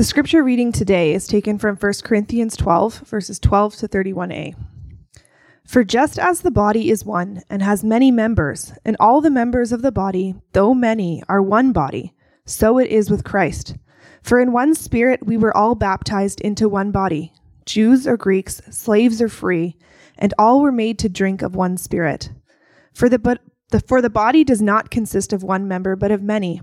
The scripture reading today is taken from 1 Corinthians 12, verses 12 to 31a. For just as the body is one and has many members, and all the members of the body, though many, are one body, so it is with Christ. For in one spirit we were all baptized into one body, Jews or Greeks, slaves or free, and all were made to drink of one spirit. For the, but, the, for the body does not consist of one member, but of many.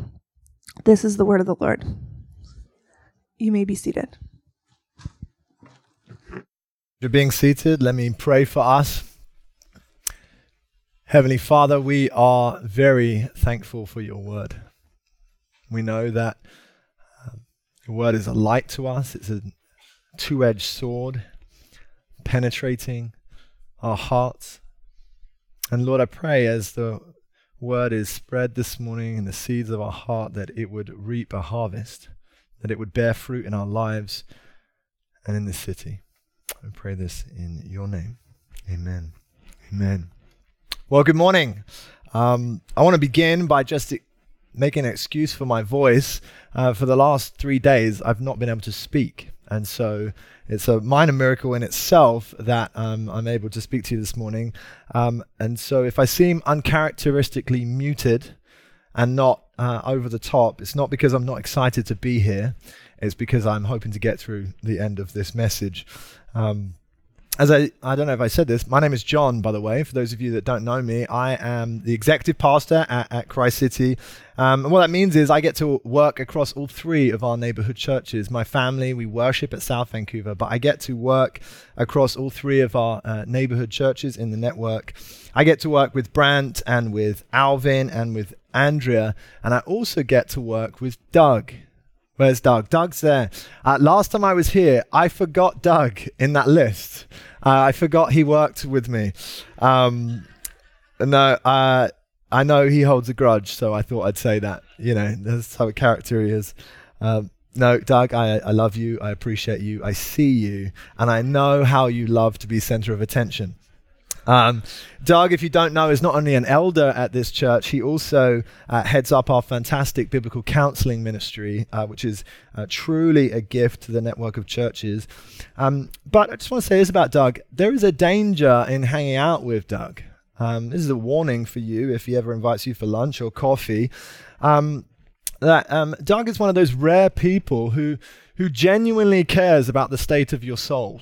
This is the word of the Lord. You may be seated. You're being seated. Let me pray for us. Heavenly Father, we are very thankful for your word. We know that um, your word is a light to us, it's a two edged sword penetrating our hearts. And Lord, I pray as the word is spread this morning in the seeds of our heart that it would reap a harvest, that it would bear fruit in our lives and in this city. I pray this in your name. Amen. Amen. Well, good morning. Um, I want to begin by just making an excuse for my voice. Uh, for the last three days, I've not been able to speak. And so it's a minor miracle in itself that um, I'm able to speak to you this morning. Um, and so if I seem uncharacteristically muted and not uh, over the top, it's not because I'm not excited to be here. It's because I'm hoping to get through the end of this message. Um, as I, I don't know if I said this, my name is John, by the way. For those of you that don't know me, I am the executive pastor at, at Christ City. Um, and what that means is I get to work across all three of our neighborhood churches. My family, we worship at South Vancouver, but I get to work across all three of our uh, neighborhood churches in the network. I get to work with Brant and with Alvin and with Andrea, and I also get to work with Doug. Where's Doug? Doug's there. Uh, last time I was here, I forgot Doug in that list. Uh, I forgot he worked with me. Um, no, uh, I know he holds a grudge, so I thought I'd say that. You know, that's how a character he is. Um, no, Doug, I, I love you. I appreciate you. I see you. And I know how you love to be center of attention. Um, Doug, if you don't know, is not only an elder at this church, he also uh, heads up our fantastic biblical counseling ministry, uh, which is uh, truly a gift to the network of churches. Um, but I just want to say this about Doug there is a danger in hanging out with Doug. Um, this is a warning for you if he ever invites you for lunch or coffee. Um, that um, Doug is one of those rare people who, who genuinely cares about the state of your soul.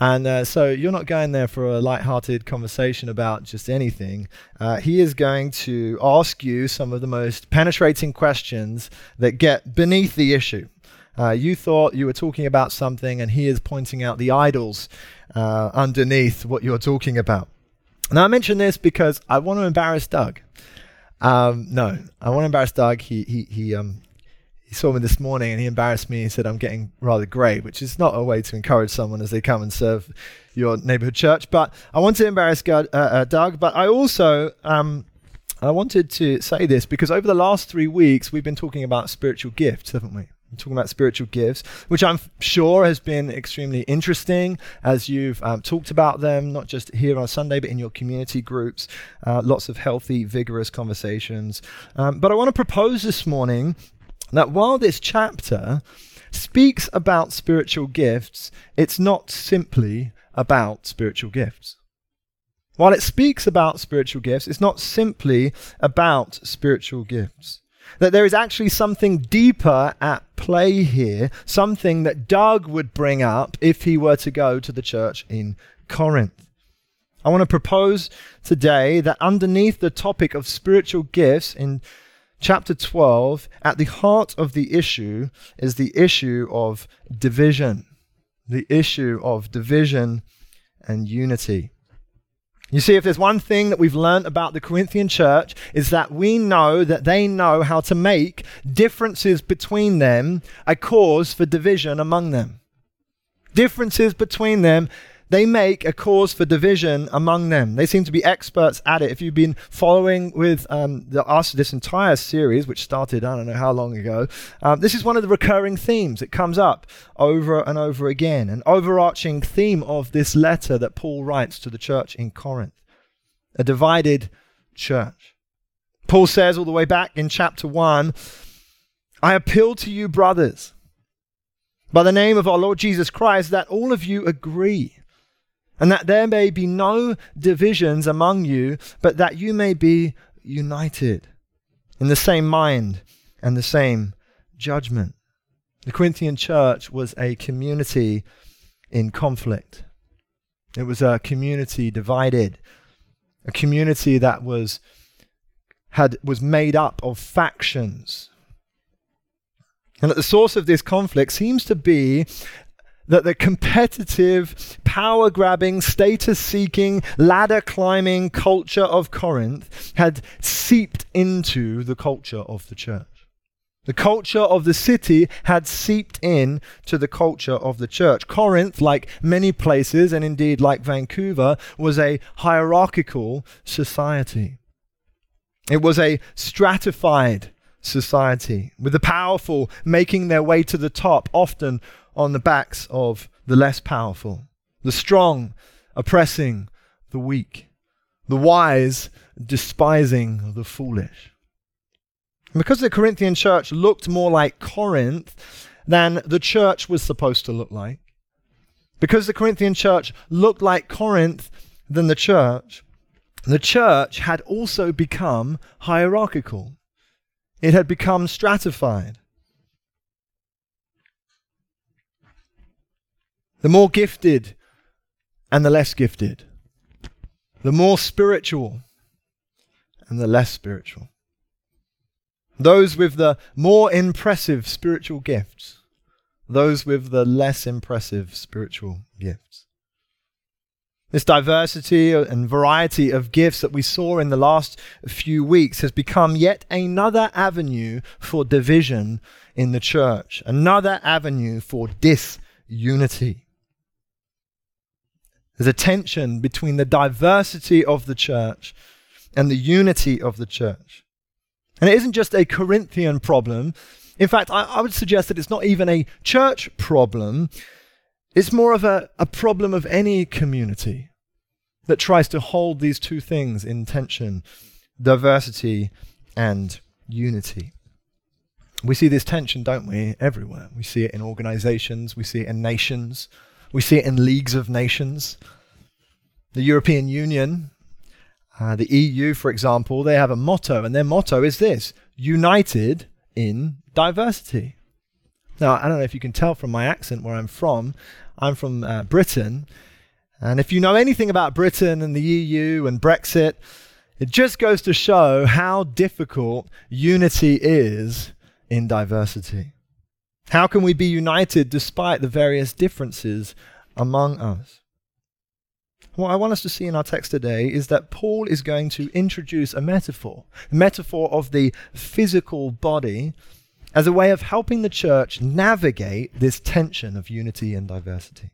And uh, so you're not going there for a light-hearted conversation about just anything. Uh, he is going to ask you some of the most penetrating questions that get beneath the issue. Uh, you thought you were talking about something, and he is pointing out the idols uh, underneath what you're talking about. Now, I mention this because I want to embarrass Doug. Um, no, I want to embarrass Doug. He, he, he, um, saw me this morning and he embarrassed me. He said, I'm getting rather grey, which is not a way to encourage someone as they come and serve your neighborhood church. But I want to embarrass God, uh, uh, Doug, but I also. Um, I wanted to say this because over the last three weeks, we've been talking about spiritual gifts, haven't we? We're talking about spiritual gifts, which I'm sure has been extremely interesting as you've um, talked about them, not just here on Sunday, but in your community groups. Uh, lots of healthy, vigorous conversations. Um, but I want to propose this morning that while this chapter speaks about spiritual gifts, it's not simply about spiritual gifts. While it speaks about spiritual gifts, it's not simply about spiritual gifts. That there is actually something deeper at play here, something that Doug would bring up if he were to go to the church in Corinth. I want to propose today that underneath the topic of spiritual gifts in chapter 12, at the heart of the issue is the issue of division. The issue of division and unity. You see, if there's one thing that we've learned about the Corinthian church, is that we know that they know how to make differences between them a cause for division among them. Differences between them they make a cause for division among them. They seem to be experts at it. If you've been following with um, the, us this entire series, which started I don't know how long ago, um, this is one of the recurring themes. It comes up over and over again, an overarching theme of this letter that Paul writes to the church in Corinth, a divided church. Paul says all the way back in chapter one, I appeal to you, brothers, by the name of our Lord Jesus Christ, that all of you agree and that there may be no divisions among you, but that you may be united in the same mind and the same judgment. The Corinthian church was a community in conflict. It was a community divided, a community that was had was made up of factions. And at the source of this conflict seems to be that the competitive, power grabbing, status seeking, ladder climbing culture of Corinth had seeped into the culture of the church. The culture of the city had seeped in to the culture of the church. Corinth, like many places, and indeed like Vancouver, was a hierarchical society. It was a stratified society, with the powerful making their way to the top, often on the backs of the less powerful, the strong oppressing the weak, the wise despising the foolish. And because the Corinthian church looked more like Corinth than the church was supposed to look like, because the Corinthian church looked like Corinth than the church, the church had also become hierarchical. It had become stratified. The more gifted and the less gifted, the more spiritual and the less spiritual. Those with the more impressive spiritual gifts, those with the less impressive spiritual gifts. This diversity and variety of gifts that we saw in the last few weeks has become yet another avenue for division in the church, another avenue for disunity. There's a tension between the diversity of the church and the unity of the church. And it isn't just a Corinthian problem. In fact, I, I, would suggest that it's not even a church problem. It's more of a, a problem of any community that tries to hold these two things in tension diversity and unity. We see this tension, don't we, everywhere. We see it in organizations, we see it in nations, we see it in leagues of nations. The European Union, uh, the EU, for example, they have a motto, and their motto is this united in diversity. Now, I don't know if you can tell from my accent where I'm from. I'm from uh, Britain. And if you know anything about Britain and the EU and Brexit, it just goes to show how difficult unity is in diversity. How can we be united despite the various differences among us? What I want us to see in our text today is that Paul is going to introduce a metaphor, a metaphor of the physical body, as a way of helping the church navigate this tension of unity and diversity.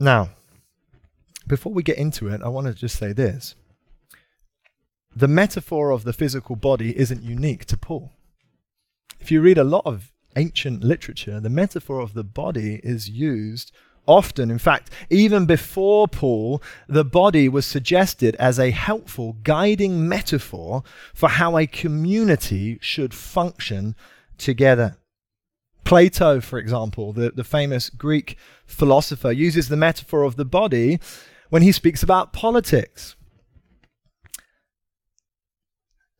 Now, before we get into it, I want to just say this. The metaphor of the physical body isn't unique to Paul. If you read a lot of ancient literature, the metaphor of the body is used often. In fact, even before Paul, the body was suggested as a helpful, guiding metaphor for how a community should function together. Plato, for example, the, the famous Greek philosopher, uses the metaphor of the body when he speaks about politics.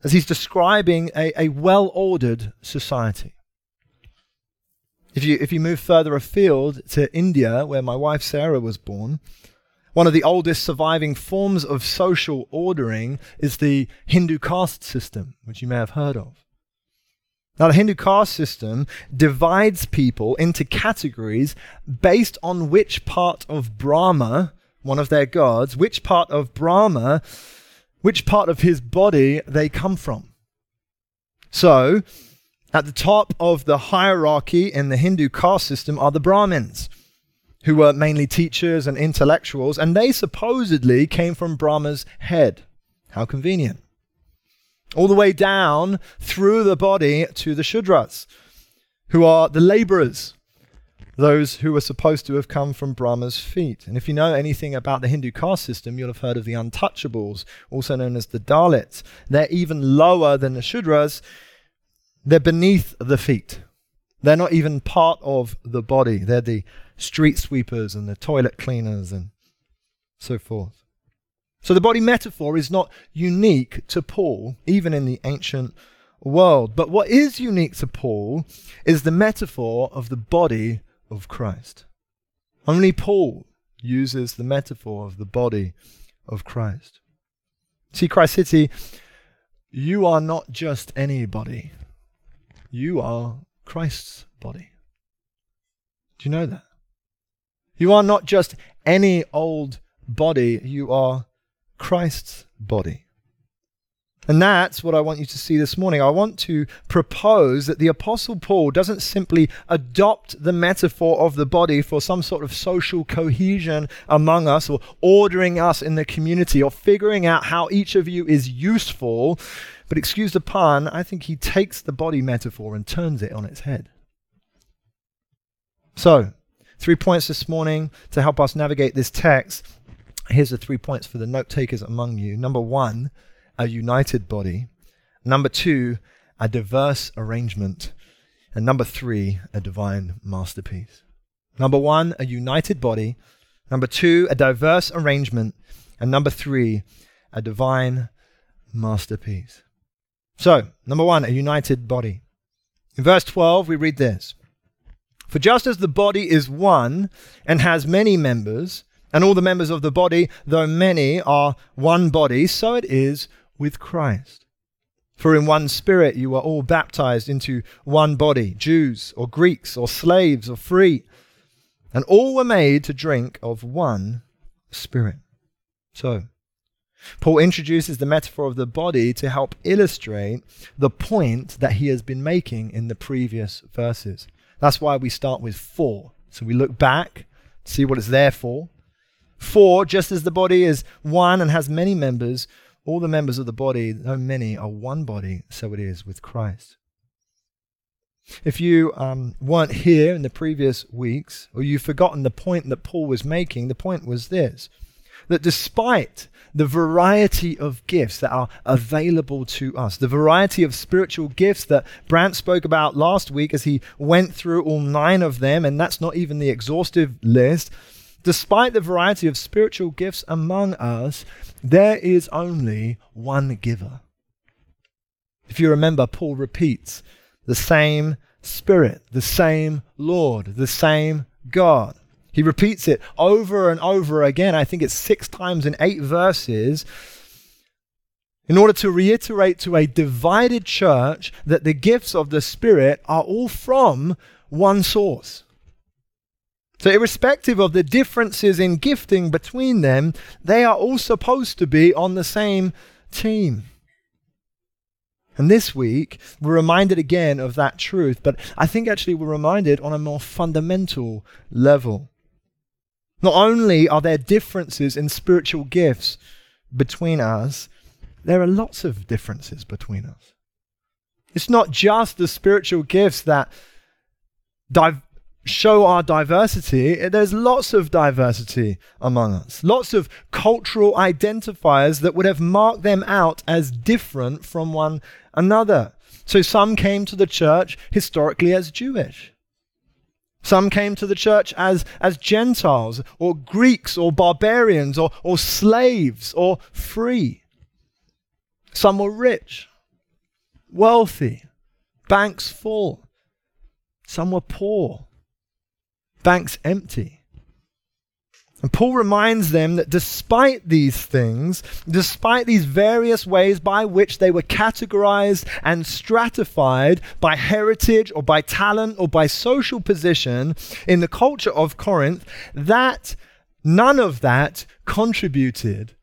As he's describing a, a well ordered society. If you, if you move further afield to India, where my wife Sarah was born, one of the oldest surviving forms of social ordering is the Hindu caste system, which you may have heard of. Now, the Hindu caste system divides people into categories based on which part of Brahma, one of their gods, which part of Brahma, which part of his body they come from. So, at the top of the hierarchy in the Hindu caste system are the Brahmins, who were mainly teachers and intellectuals, and they supposedly came from Brahma's head. How convenient. All the way down through the body to the Shudras, who are the laborers, those who were supposed to have come from Brahma's feet. And if you know anything about the Hindu caste system, you'll have heard of the untouchables, also known as the Dalits. They're even lower than the Shudras they're beneath the feet. They're not even part of the body. They're the street sweepers and the toilet cleaners and so forth. So the body metaphor is not unique to Paul, even in the ancient world. But what is unique to Paul is the metaphor of the body of Christ. Only Paul uses the metaphor of the body of Christ. See, Christ City, you are not just anybody. You are Christ's body. Do you know that? You are not just any old body, you are Christ's body. And that's what I want you to see this morning. I want to propose that the Apostle Paul doesn't simply adopt the metaphor of the body for some sort of social cohesion among us or ordering us in the community or figuring out how each of you is useful. But excuse the pun, I think he takes the body metaphor and turns it on its head. So, three points this morning to help us navigate this text. Here's the three points for the note takers among you. Number one, a united body. Number two, a diverse arrangement. And number three, a divine masterpiece. Number one, a united body. Number two, a diverse arrangement. And number three, a divine masterpiece. So, number one, a united body. In verse 12, we read this For just as the body is one and has many members, and all the members of the body, though many, are one body, so it is with Christ. For in one spirit you are all baptized into one body, Jews or Greeks or slaves or free, and all were made to drink of one spirit. So, Paul introduces the metaphor of the body to help illustrate the point that he has been making in the previous verses. That's why we start with four. So we look back, see what it's there for. For, just as the body is one and has many members, all the members of the body, though many, are one body, so it is with Christ. If you um, weren't here in the previous weeks, or you've forgotten the point that Paul was making, the point was this that despite the variety of gifts that are available to us, the variety of spiritual gifts that Brant spoke about last week as he went through all nine of them, and that's not even the exhaustive list. Despite the variety of spiritual gifts among us, there is only one giver. If you remember, Paul repeats the same Spirit, the same Lord, the same God. He repeats it over and over again. I think it's six times in eight verses. In order to reiterate to a divided church that the gifts of the Spirit are all from one source. So, irrespective of the differences in gifting between them, they are all supposed to be on the same team. And this week, we're reminded again of that truth, but I think actually we're reminded on a more fundamental level. Not only are there differences in spiritual gifts between us, there are lots of differences between us. It's not just the spiritual gifts that div- show our diversity. Eh, there's lots of diversity among us, lots of cultural identifiers that would have marked them out as different from one another. So some came to the church historically as Jewish. Some came to the church as, as Gentiles or Greeks or barbarians or, or slaves or free. Some were rich, wealthy, banks full. Some were poor, banks empty. And Paul reminds them that despite these things, despite these various ways by which they were categorized and stratified by heritage or by talent or by social position in the culture of Corinth, that none of that contributed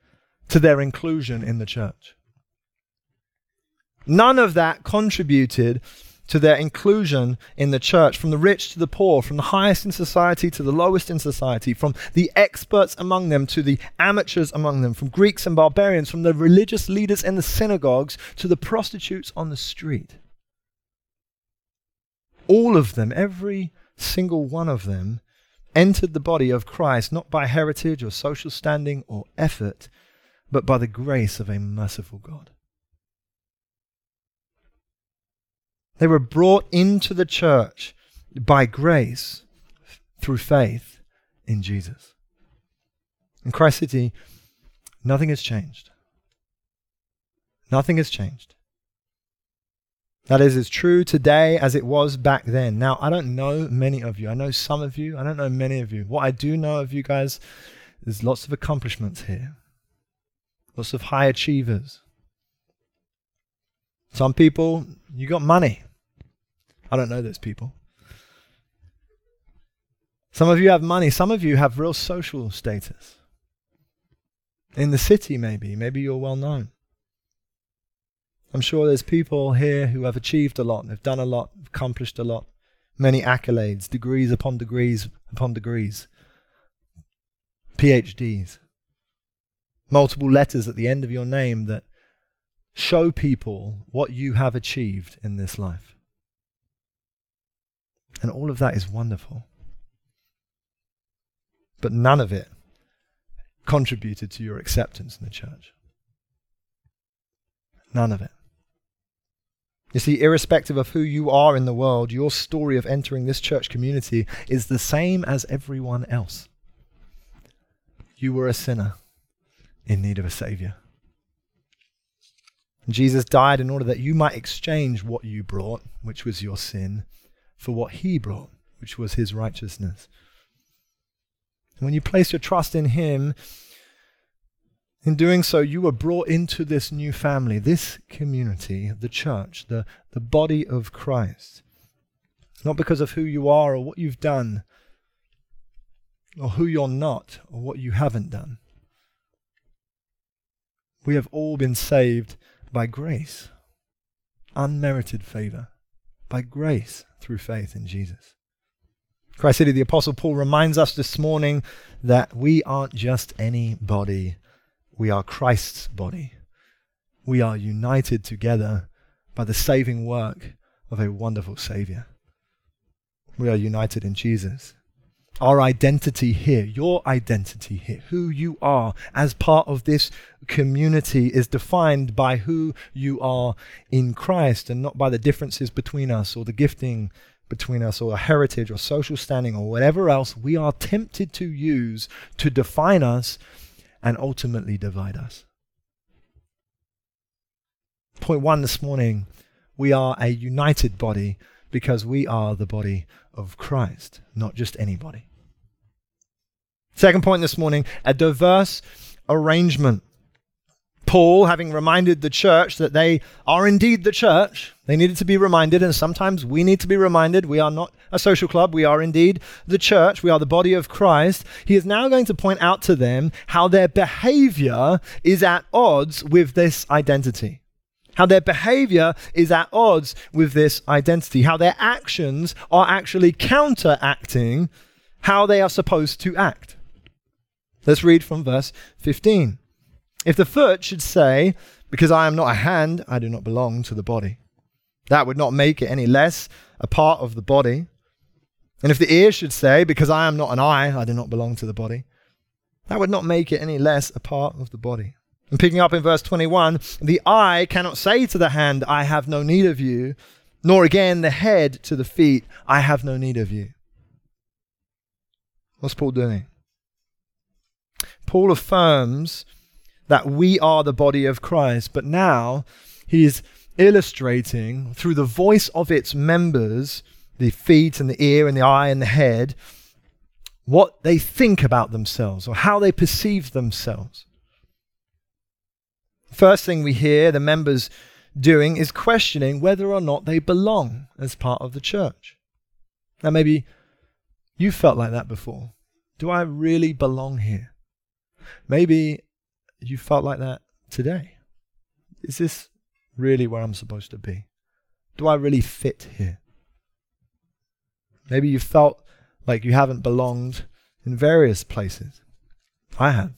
to their inclusion in the church. None of that contributed to their inclusion in the church, from the rich to the poor, from the highest in society to the lowest in society, from the experts among them to the amateurs among them, from Greeks and barbarians, from the religious leaders in the synagogues to the prostitutes on the street. All of them, every single one of them, entered the body of Christ not by heritage or social standing or effort, but by the grace of a merciful God. They were brought into the church by grace through faith in Jesus. In Christ City, nothing has changed. Nothing has changed. That is as true today as it was back then. Now, I don't know many of you. I know some of you. I don't know many of you. What I do know of you guys is lots of accomplishments here, lots of high achievers. Some people, you got money. I don't know those people. Some of you have money, some of you have real social status. In the city, maybe. Maybe you're well known. I'm sure there's people here who have achieved a lot, have done a lot, accomplished a lot, many accolades, degrees upon degrees upon degrees, PhDs, multiple letters at the end of your name that show people what you have achieved in this life. And all of that is wonderful. But none of it contributed to your acceptance in the church. None of it. You see, irrespective of who you are in the world, your story of entering this church community is the same as everyone else. You were a sinner in need of a Savior. Jesus died in order that you might exchange what you brought, which was your sin, for what he brought, which was his righteousness. And when you place your trust in him, in doing so, you were brought into this new family, this community, the church, the, the body of Christ. Not because of who you are or what you've done, or who you're not, or what you haven't done. We have all been saved by grace, unmerited favor, by grace through faith in Jesus. Christ City, the Apostle Paul reminds us this morning that we aren't just any body, we are Christ's body. We are united together by the saving work of a wonderful Savior. We are united in Jesus. Our identity here, your identity here, who you are as part of this community is defined by who you are in Christ and not by the differences between us or the gifting between us or heritage or social standing or whatever else we are tempted to use to define us and ultimately divide us. Point one this morning we are a united body because we are the body of Christ, not just anybody. Second point this morning a diverse arrangement. Paul, having reminded the church that they are indeed the church, they needed to be reminded, and sometimes we need to be reminded we are not a social club, we are indeed the church, we are the body of Christ. He is now going to point out to them how their behavior is at odds with this identity how their behavior is at odds with this identity, how their actions are actually counteracting how they are supposed to act. Let's read from verse 15. If the foot should say, Because I am not a hand, I do not belong to the body, that would not make it any less a part of the body. And if the ear should say, Because I am not an eye, I do not belong to the body, that would not make it any less a part of the body. And picking up in verse 21, the eye cannot say to the hand, I have no need of you, nor again the head to the feet, I have no need of you. What's Paul doing? Paul affirms that we are the body of Christ, but now he is illustrating through the voice of its members, the feet and the ear and the eye and the head, what they think about themselves or how they perceive themselves. First thing we hear the members doing is questioning whether or not they belong as part of the church. Now, maybe you felt like that before. Do I really belong here? Maybe you felt like that today. Is this really where I'm supposed to be? Do I really fit here? Maybe you felt like you haven't belonged in various places. I have.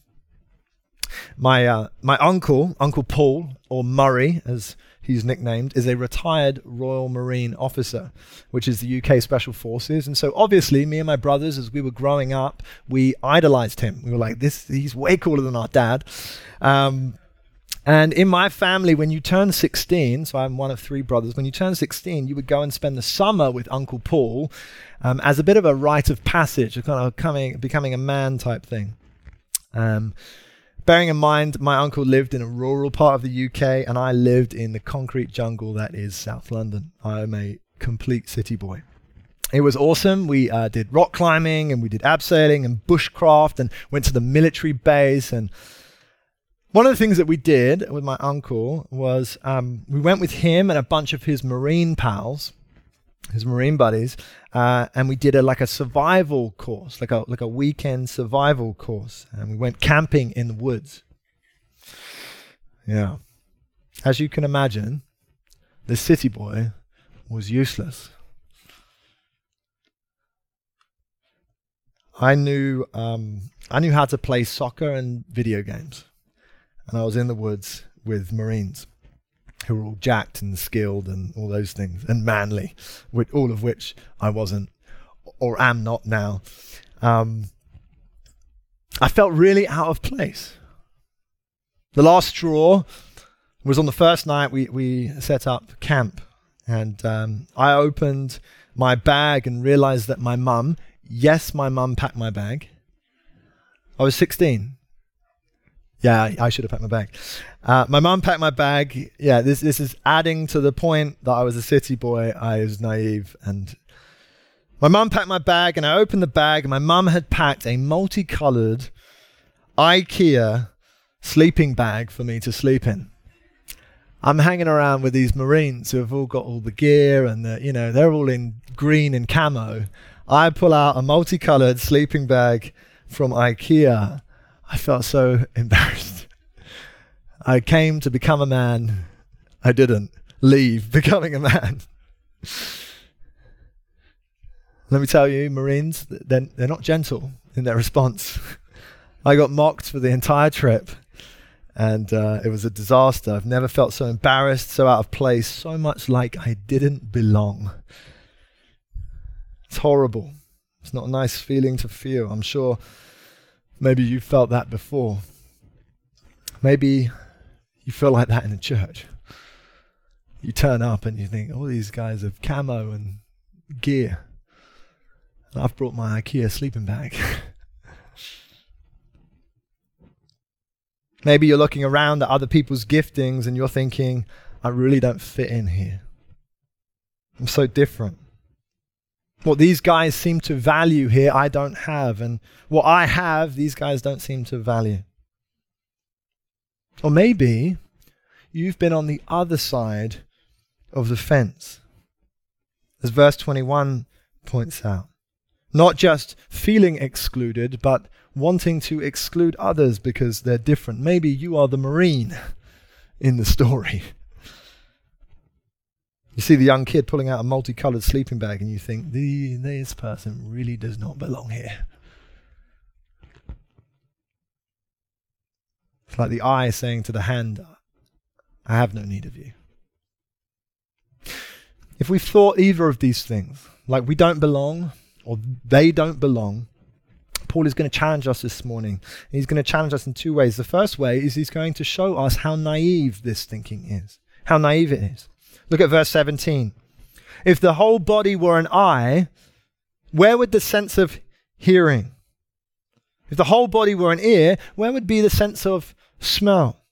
My uh, my uncle, Uncle Paul, or Murray, as he's nicknamed, is a retired Royal Marine officer, which is the UK Special Forces. And so, obviously, me and my brothers, as we were growing up, we idolized him. We were like, "This, he's way cooler than our dad." Um, and in my family, when you turn 16, so I'm one of three brothers, when you turn 16, you would go and spend the summer with Uncle Paul um, as a bit of a rite of passage, a kind of coming, becoming a man type thing. Um, Bearing in mind, my uncle lived in a rural part of the UK and I lived in the concrete jungle that is South London. I'm a complete city boy. It was awesome. We uh, did rock climbing and we did abseiling and bushcraft and went to the military base. And one of the things that we did with my uncle was um, we went with him and a bunch of his marine pals his marine buddies, uh, and we did a like a survival course, like a like a weekend survival course, and we went camping in the woods. Yeah, as you can imagine, the city boy was useless. I knew um, I knew how to play soccer and video games, and I was in the woods with Marines who were all jacked and skilled and all those things and manly, with all of which I wasn't or am not now. Um, I felt really out of place. The last straw was on the first night we, we set up camp, and um, I opened my bag and realized that my mum, yes, my mum packed my bag. I was 16. Yeah, I should have packed my bag. Uh, my mum packed my bag. Yeah, this this is adding to the point that I was a city boy. I was naive, and my mum packed my bag, and I opened the bag, and my mum had packed a multicolored IKEA sleeping bag for me to sleep in. I'm hanging around with these Marines who have all got all the gear, and the, you know they're all in green and camo. I pull out a multicolored sleeping bag from IKEA I felt so embarrassed. I came to become a man. I didn't leave becoming a man. Let me tell you, Marines, they're, they're not gentle in their response. I got mocked for the entire trip, and uh, it was a disaster. I've never felt so embarrassed, so out of place, so much like I didn't belong. It's horrible. It's not a nice feeling to feel. I'm sure Maybe you felt that before. Maybe you feel like that in the church. You turn up and you think, all oh, these guys have camo and gear. And I've brought my IKEA sleeping bag. Maybe you're looking around at other people's giftings and you're thinking, I really don't fit in here. I'm so different. What these guys seem to value here, I don't have. And what I have, these guys don't seem to value. Or maybe you've been on the other side of the fence. As verse 21 points out. Not just feeling excluded, but wanting to exclude others because they're different. Maybe you are the Marine in the story. You see the young kid pulling out a multicolored sleeping bag, and you think, this person really does not belong here. It's like the eye saying to the hand, I have no need of you. If we've thought either of these things, like we don't belong or they don't belong, Paul is going to challenge us this morning. He's going to challenge us in two ways. The first way is he's going to show us how naive this thinking is, how naive it is. Look at verse 17. If the whole body were an eye, where would the sense of hearing? If the whole body were an ear, where would be the sense of smell?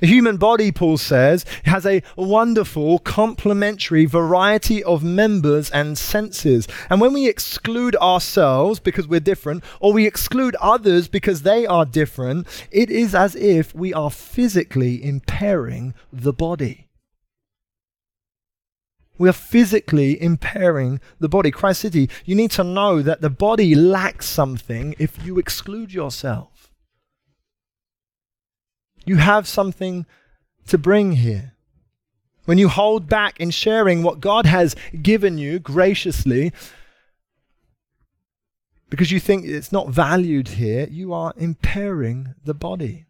The human body, Paul says, has a wonderful complementary variety of members and senses. And when we exclude ourselves because we're different, or we exclude others because they are different, it is as if we are physically impairing the body. We are physically impairing the body. Christ City, you need to know that the body lacks something if you exclude yourself. You have something to bring here. When you hold back in sharing what God has given you graciously, because you think it's not valued here, you are impairing the body.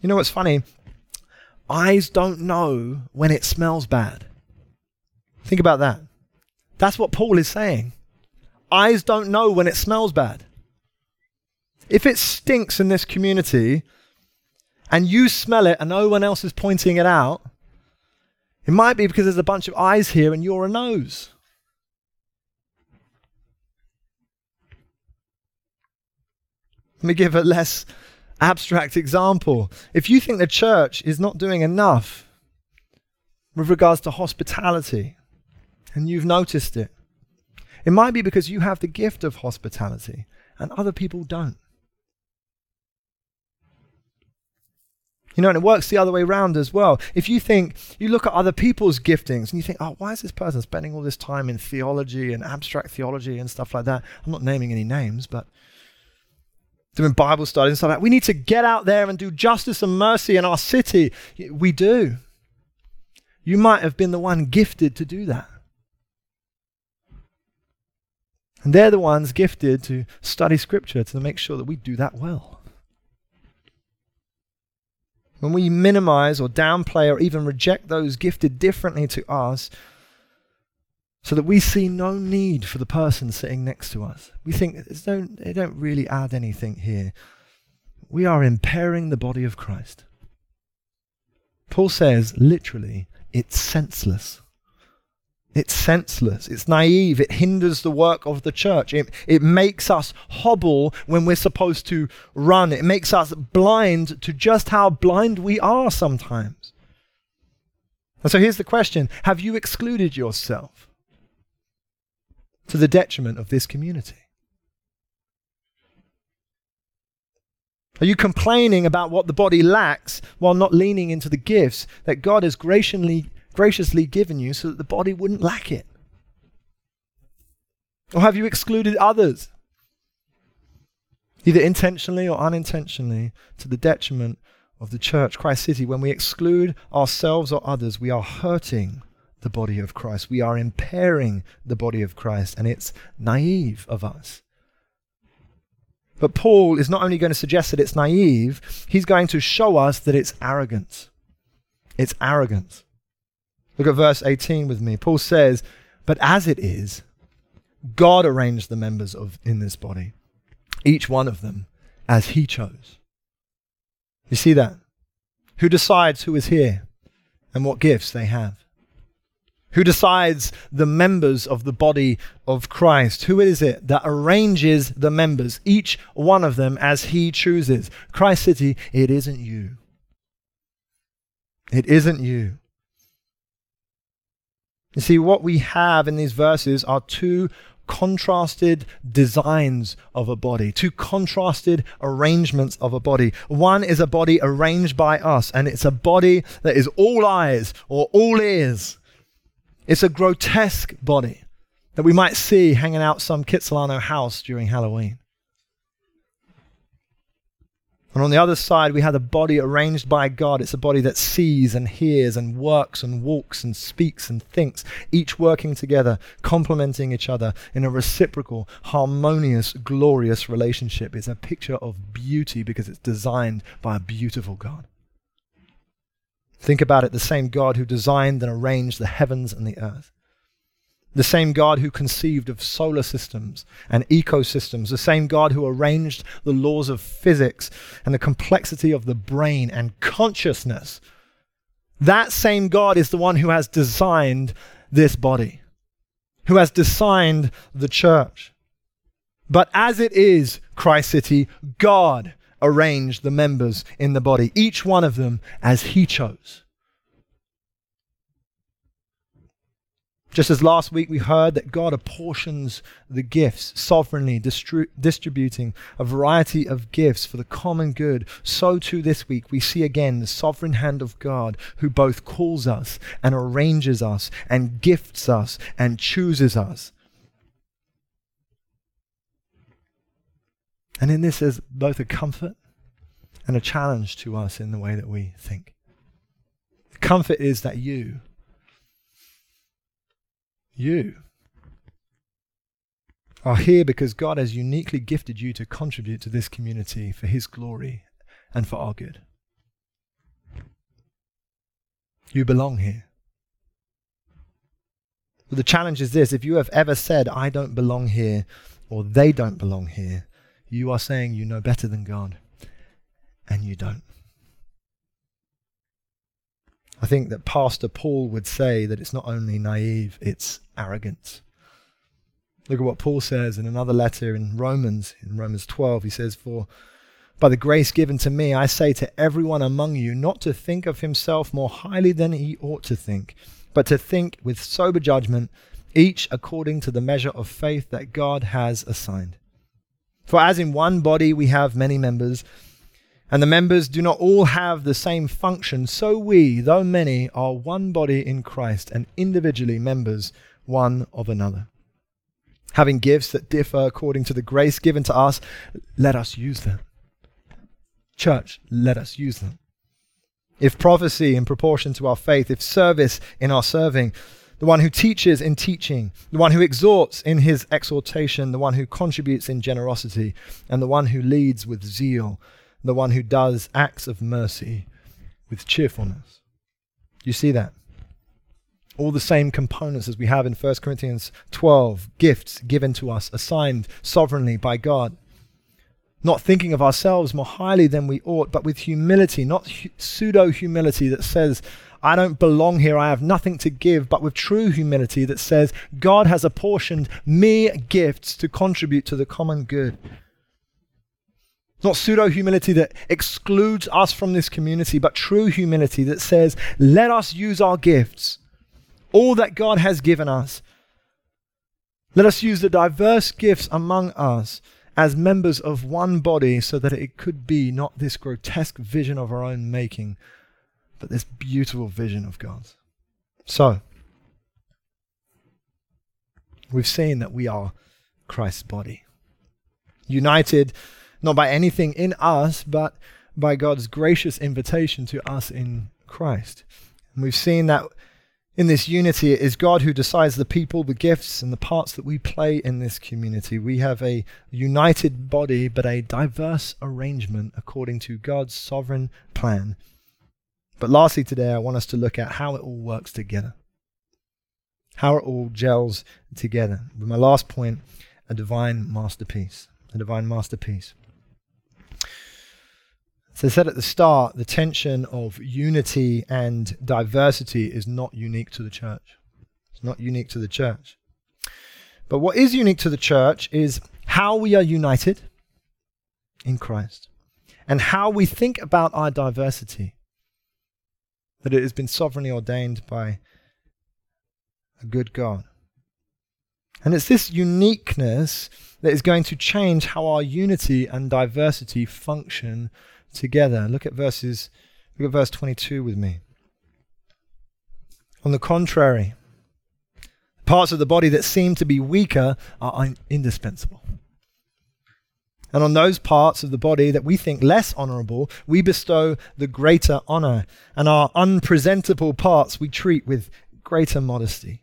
You know what's funny? Eyes don't know when it smells bad. Think about that. That's what Paul is saying. Eyes don't know when it smells bad. If it stinks in this community, and you smell it and no one else is pointing it out, it might be because there's a bunch of eyes here and you're a nose. Let me give a less abstract example. If you think the church is not doing enough with regards to hospitality, and you've noticed it, it might be because you have the gift of hospitality and other people don't. You know, and it works the other way around as well. If you think, you look at other people's giftings and you think, oh, why is this person spending all this time in theology and abstract theology and stuff like that? I'm not naming any names, but doing Bible studies and stuff like that. We need to get out there and do justice and mercy in our city. We do. You might have been the one gifted to do that. And they're the ones gifted to study scripture to make sure that we do that well when we minimize or downplay or even reject those gifted differently to us, so that we see no need for the person sitting next to us. We think don't, they don't really add anything here. We are impairing the body of Christ. Paul says, literally, it's senseless. It's senseless. It's naive. It hinders the work of the church. It, it makes us hobble when we're supposed to run. It makes us blind to just how blind we are sometimes. And so here's the question Have you excluded yourself to the detriment of this community? Are you complaining about what the body lacks while not leaning into the gifts that God has graciously graciously given you so that the body wouldn't lack it? Or have you excluded others? Either intentionally or unintentionally, to the detriment of the church, Christ City. When we exclude ourselves or others, we are hurting the body of Christ. We are impairing the body of Christ, and it's naive of us. But Paul is not only going to suggest that it's naive, he's going to show us that it's arrogance. It's arrogance. Look at verse 18 with me. Paul says, But as it is, God arranged the members of in this body, each one of them as he chose. You see that? Who decides who is here and what gifts they have? Who decides the members of the body of Christ? Who is it that arranges the members, each one of them as he chooses? Christ City, it isn't you. It isn't you. You see, what we have in these verses are two contrasted designs of a body, two contrasted arrangements of a body. One is a body arranged by us, and it's a body that is all eyes or all ears. It's a grotesque body that we might see hanging out some Kitsilano house during Halloween. And on the other side, we have a body arranged by God. It's a body that sees and hears and works and walks and speaks and thinks, each working together, complementing each other in a reciprocal, harmonious, glorious relationship. It's a picture of beauty because it's designed by a beautiful God. Think about it the same God who designed and arranged the heavens and the earth the same God who conceived of solar systems and ecosystems, the same God who arranged the laws of physics and the complexity of the brain and consciousness. That same God is the one who has designed this body, who has designed the church. But as it is, Christ City, God arranged the members in the body, each one of them as He chose. Just as last week we heard that God apportions the gifts sovereignly, distri- distributing a variety of gifts for the common good, so too this week we see again the sovereign hand of God who both calls us and arranges us and gifts us and chooses us. And in this is both a comfort and a challenge to us in the way that we think. The comfort is that you, you are here because God has uniquely gifted you to contribute to this community for His glory and for our good. You belong here. But the challenge is this if you have ever said, I don't belong here, or they don't belong here, you are saying you know better than God, and you don't. I think that Pastor Paul would say that it's not only naive, it's arrogance. Look at what Paul says in another letter in Romans, in Romans 12. He says, For by the grace given to me, I say to everyone among you not to think of himself more highly than he ought to think, but to think with sober judgment, each according to the measure of faith that God has assigned. For as in one body we have many members, and the members do not all have the same function, so we, though many, are one body in Christ and individually members one of another. Having gifts that differ according to the grace given to us, let us use them. Church, let us use them. If prophecy in proportion to our faith, if service in our serving, the one who teaches in teaching, the one who exhorts in his exhortation, the one who contributes in generosity, and the one who leads with zeal, the one who does acts of mercy with cheerfulness. You see that? all the same components as we have in 1 Corinthians 12 gifts given to us, assigned sovereignly by God. Not thinking of ourselves more highly than we ought, but with humility, not pseudo humility that says, I don't belong here, I have nothing to give, but with true humility that says, God has apportioned me gifts to contribute to the common good. Not pseudo humility that excludes us from this community, but true humility that says, let us use our gifts all that God has given us. Let us use the diverse gifts among us as members of one body so that it could be not this grotesque vision of our own making, but this beautiful vision of God's. So, we've seen that we are Christ's body, united not by anything in us, but by God's gracious invitation to us in Christ. And we've seen that in this unity, it is God who decides the people, the gifts, and the parts that we play in this community. We have a united body, but a diverse arrangement according to God's sovereign plan. But lastly, today, I want us to look at how it all works together, how it all gels together. With my last point, a divine masterpiece. A divine masterpiece. So I said at the start, the tension of unity and diversity is not unique to the church. It's not unique to the church. But what is unique to the church is how we are united in Christ and how we think about our diversity. That it has been sovereignly ordained by a good God. And it's this uniqueness that is going to change how our unity and diversity function together. Look at verses look at verse 22 with me. On the contrary, parts of the body that seem to be weaker are indispensable. And on those parts of the body that we think less honorable, we bestow the greater honor. And our unpresentable parts we treat with greater modesty,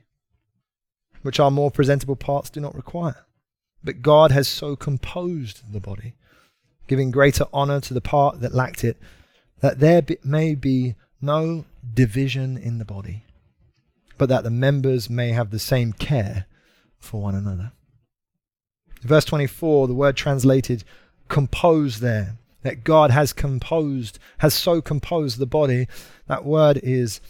which our more presentable parts do not require. But God has so composed the body, giving greater honor to the part that lacked it, that there be, may be no division in the body, but that the members may have the same care for one another. Verse 24, the word translated compose there, that God has composed, has so composed the body. That word is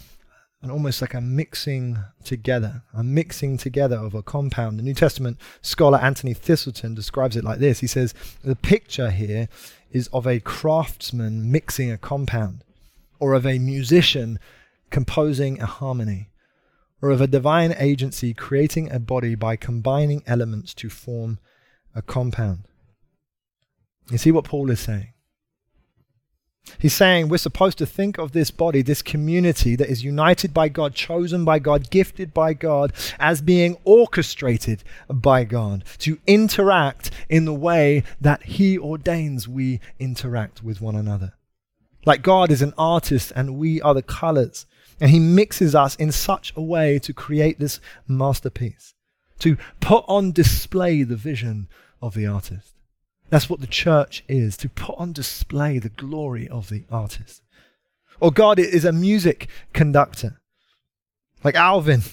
an almost like a mixing together, a mixing together of a compound. The New Testament scholar Anthony Thiselton describes it like this. He says, The picture here is of a craftsman mixing a compound, or of a musician composing a harmony or of a divine agency creating a body by combining elements to form a compound. You see what Paul is saying? He's saying we're supposed to think of this body, this community that is united by God, chosen by God, gifted by God, as being orchestrated by God to interact in the way that He ordains we interact with one another. Like God is an artist and we are the colors. And He mixes us in such a way to create this masterpiece, to put on display the vision of the artist. That's what the church is, to put on display the glory of the artist. Or God is a music conductor, like Alvin.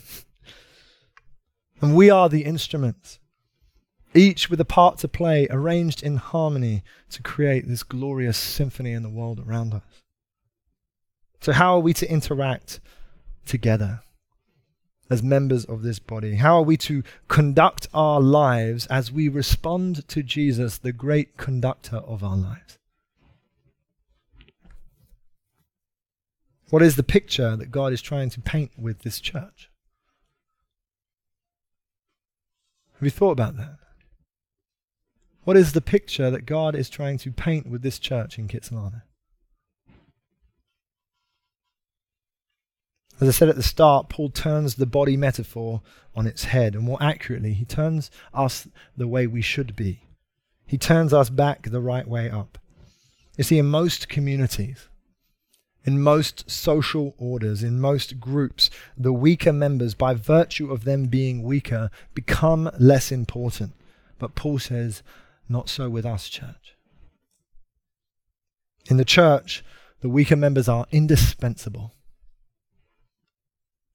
and we are the instruments, each with a part to play, arranged in harmony to create this glorious symphony in the world around us. So, how are we to interact together as members of this body? How are we to conduct our lives as we respond to Jesus, the great conductor of our lives? What is the picture that God is trying to paint with this church? Have you thought about that? What is the picture that God is trying to paint with this church in Kitsilano? As I said at the start, Paul turns the body metaphor on its head, and more accurately, he turns us the way we should be. He turns us back the right way up. You see, in most communities, in most social orders, in most groups, the weaker members, by virtue of them being weaker, become less important. But Paul says, not so with us, church. In the church, the weaker members are indispensable.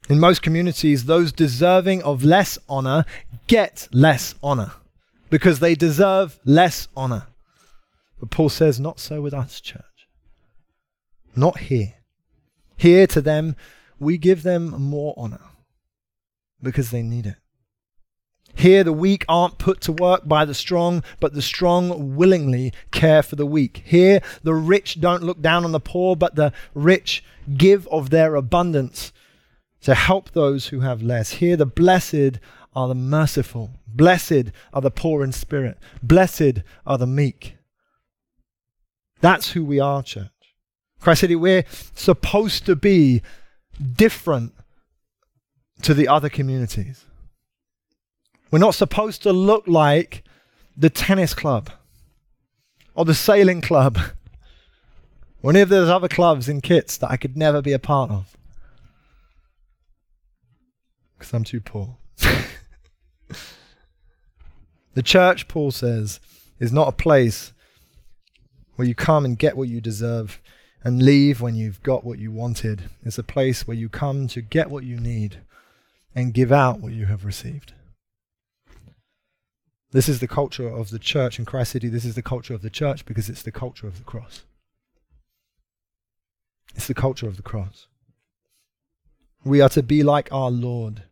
In most communities, those deserving of less honor get less honor because they deserve less honor. But Paul says, not so with us, church. Not here. Here to them, we give them more honor because they need it. Here, the weak aren't put to work by the strong, but the strong willingly care for the weak. Here, the rich don't look down on the poor, but the rich give of their abundance to help those who have less. Here, the blessed are the merciful. Blessed are the poor in spirit. Blessed are the meek. That's who we are, church. Christ City, we're supposed to be different to the other communities. We're not supposed to look like the tennis club or the sailing club or any of those other clubs in kits that I could never be a part of because I'm too poor. the church, Paul says, is not a place where you come and get what you deserve and leave when you've got what you wanted. It's a place where you come to get what you need and give out what you have received. This is the culture of the church in Christ City. This is the culture of the church because it's the culture of the cross. It's the culture of the cross. We are to be like our Lord.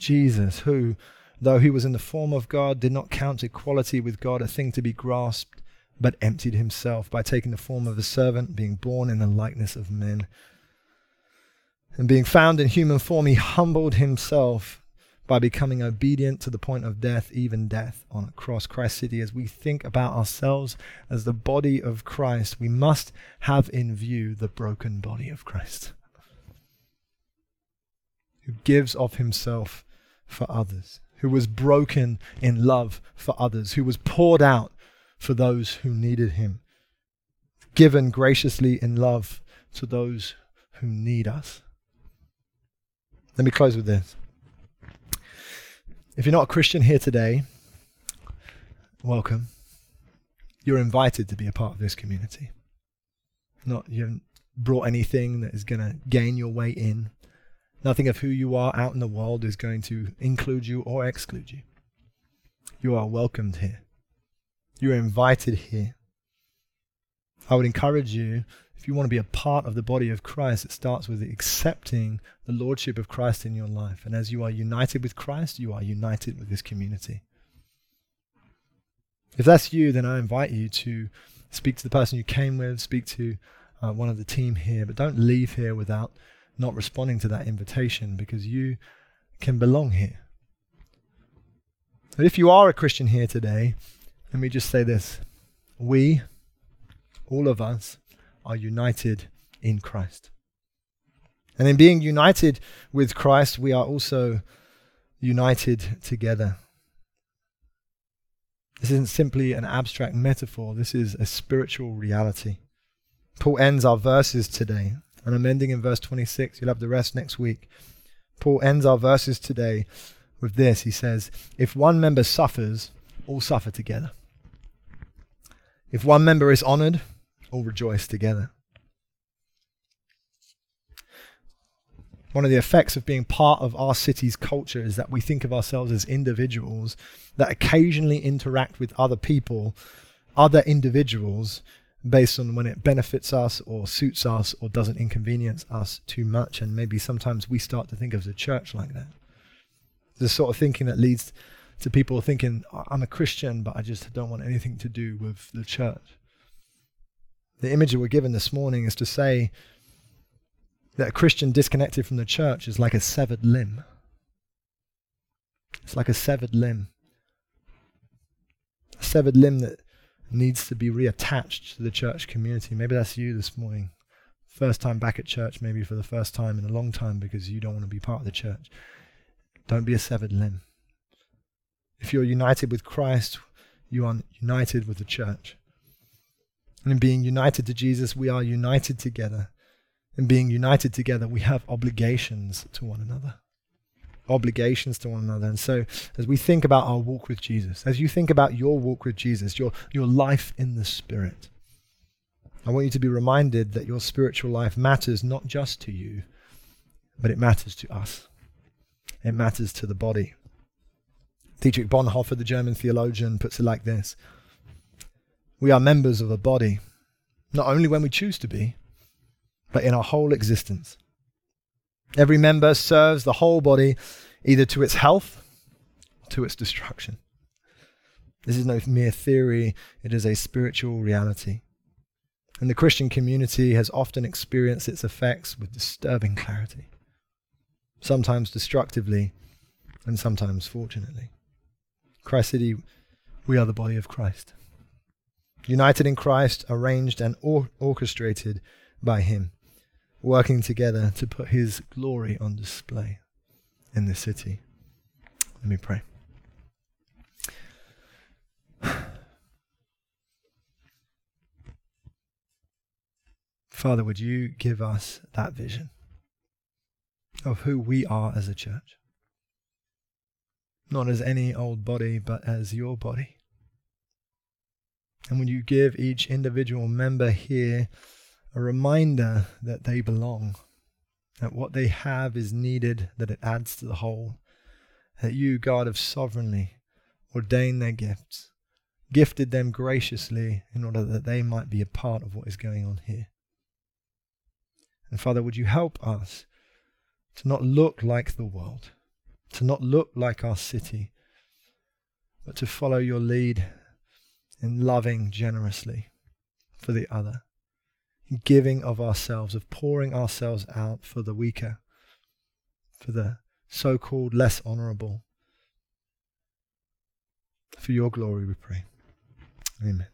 Jesus, who, though he was in the form of God, did not count equality with God a thing to be grasped, but emptied himself by taking the form of a servant, being born in the likeness of men. And being found in human form, he humbled himself by becoming obedient to the point of death, even death on a cross. Christ City, as we think about ourselves as the body of Christ, we must have in view the broken body of Christ, who gives of himself for others, who was broken in love for others, who was poured out for those who needed him, given graciously in love to those who need us. Let me close with this. If you're not a Christian here today, welcome. You're invited to be a part of this community. Not you haven't brought anything that is going to gain your way in. Nothing of who you are out in the world is going to include you or exclude you. You are welcomed here. You are invited here. I would encourage you, if you want to be a part of the body of Christ, it starts with accepting the Lordship of Christ in your life. And as you are united with Christ, you are united with this community. If that's you, then I invite you to speak to the person you came with, speak to uh, one of the team here, but don't leave here without not responding to that invitation because you can belong here. But if you are a Christian here today, let me just say this. We, all of us, are united in Christ. And in being united with Christ, we are also united together. This isn't simply an abstract metaphor, this is a spiritual reality. Paul ends our verses today, and I'm ending in verse 26. You'll have the rest next week. Paul ends our verses today with this. He says, If one member suffers, all suffer together. If one member is honored, all rejoice together. One of the effects of being part of our city's culture is that we think of ourselves as individuals that occasionally interact with other people, other individuals, based on when it benefits us or suits us or doesn't inconvenience us too much. And maybe sometimes we start to think of the church like that. The sort of thinking that leads to people thinking, I'm a Christian, but I just don't want anything to do with the church. The image that we're given this morning is to say that a Christian disconnected from the church is like a severed limb. It's like a severed limb. A severed limb that needs to be reattached to the church community. Maybe that's you this morning. First time back at church, maybe for the first time in a long time because you don't want to be part of the church. Don't be a severed limb. If you're united with Christ, you are united with the church. And in being united to Jesus, we are united together. In being united together, we have obligations to one another. Obligations to one another. And so, as we think about our walk with Jesus, as you think about your walk with Jesus, your, your life in the Spirit, I want you to be reminded that your spiritual life matters not just to you, but it matters to us. It matters to the body. Dietrich Bonhoeffer, the German theologian, puts it like this We are members of a body, not only when we choose to be, but in our whole existence. Every member serves the whole body either to its health or to its destruction. This is no mere theory, it is a spiritual reality. And the Christian community has often experienced its effects with disturbing clarity, sometimes destructively, and sometimes fortunately. Christ City, we are the body of Christ. United in Christ, arranged and or- orchestrated by Him, working together to put His glory on display in the city. Let me pray. Father, would you give us that vision of who we are as a church? not as any old body, but as your body. And when you give each individual member here a reminder that they belong, that what they have is needed, that it adds to the whole, that you, God, have sovereignly ordained their gifts, gifted them graciously in order that they might be a part of what is going on here. And Father, would you help us to not look like the world? to not look like our city, but to follow your lead in loving generously for the other, giving of ourselves, of pouring ourselves out for the weaker, for the so called less honorable. For your glory, we pray. Amen.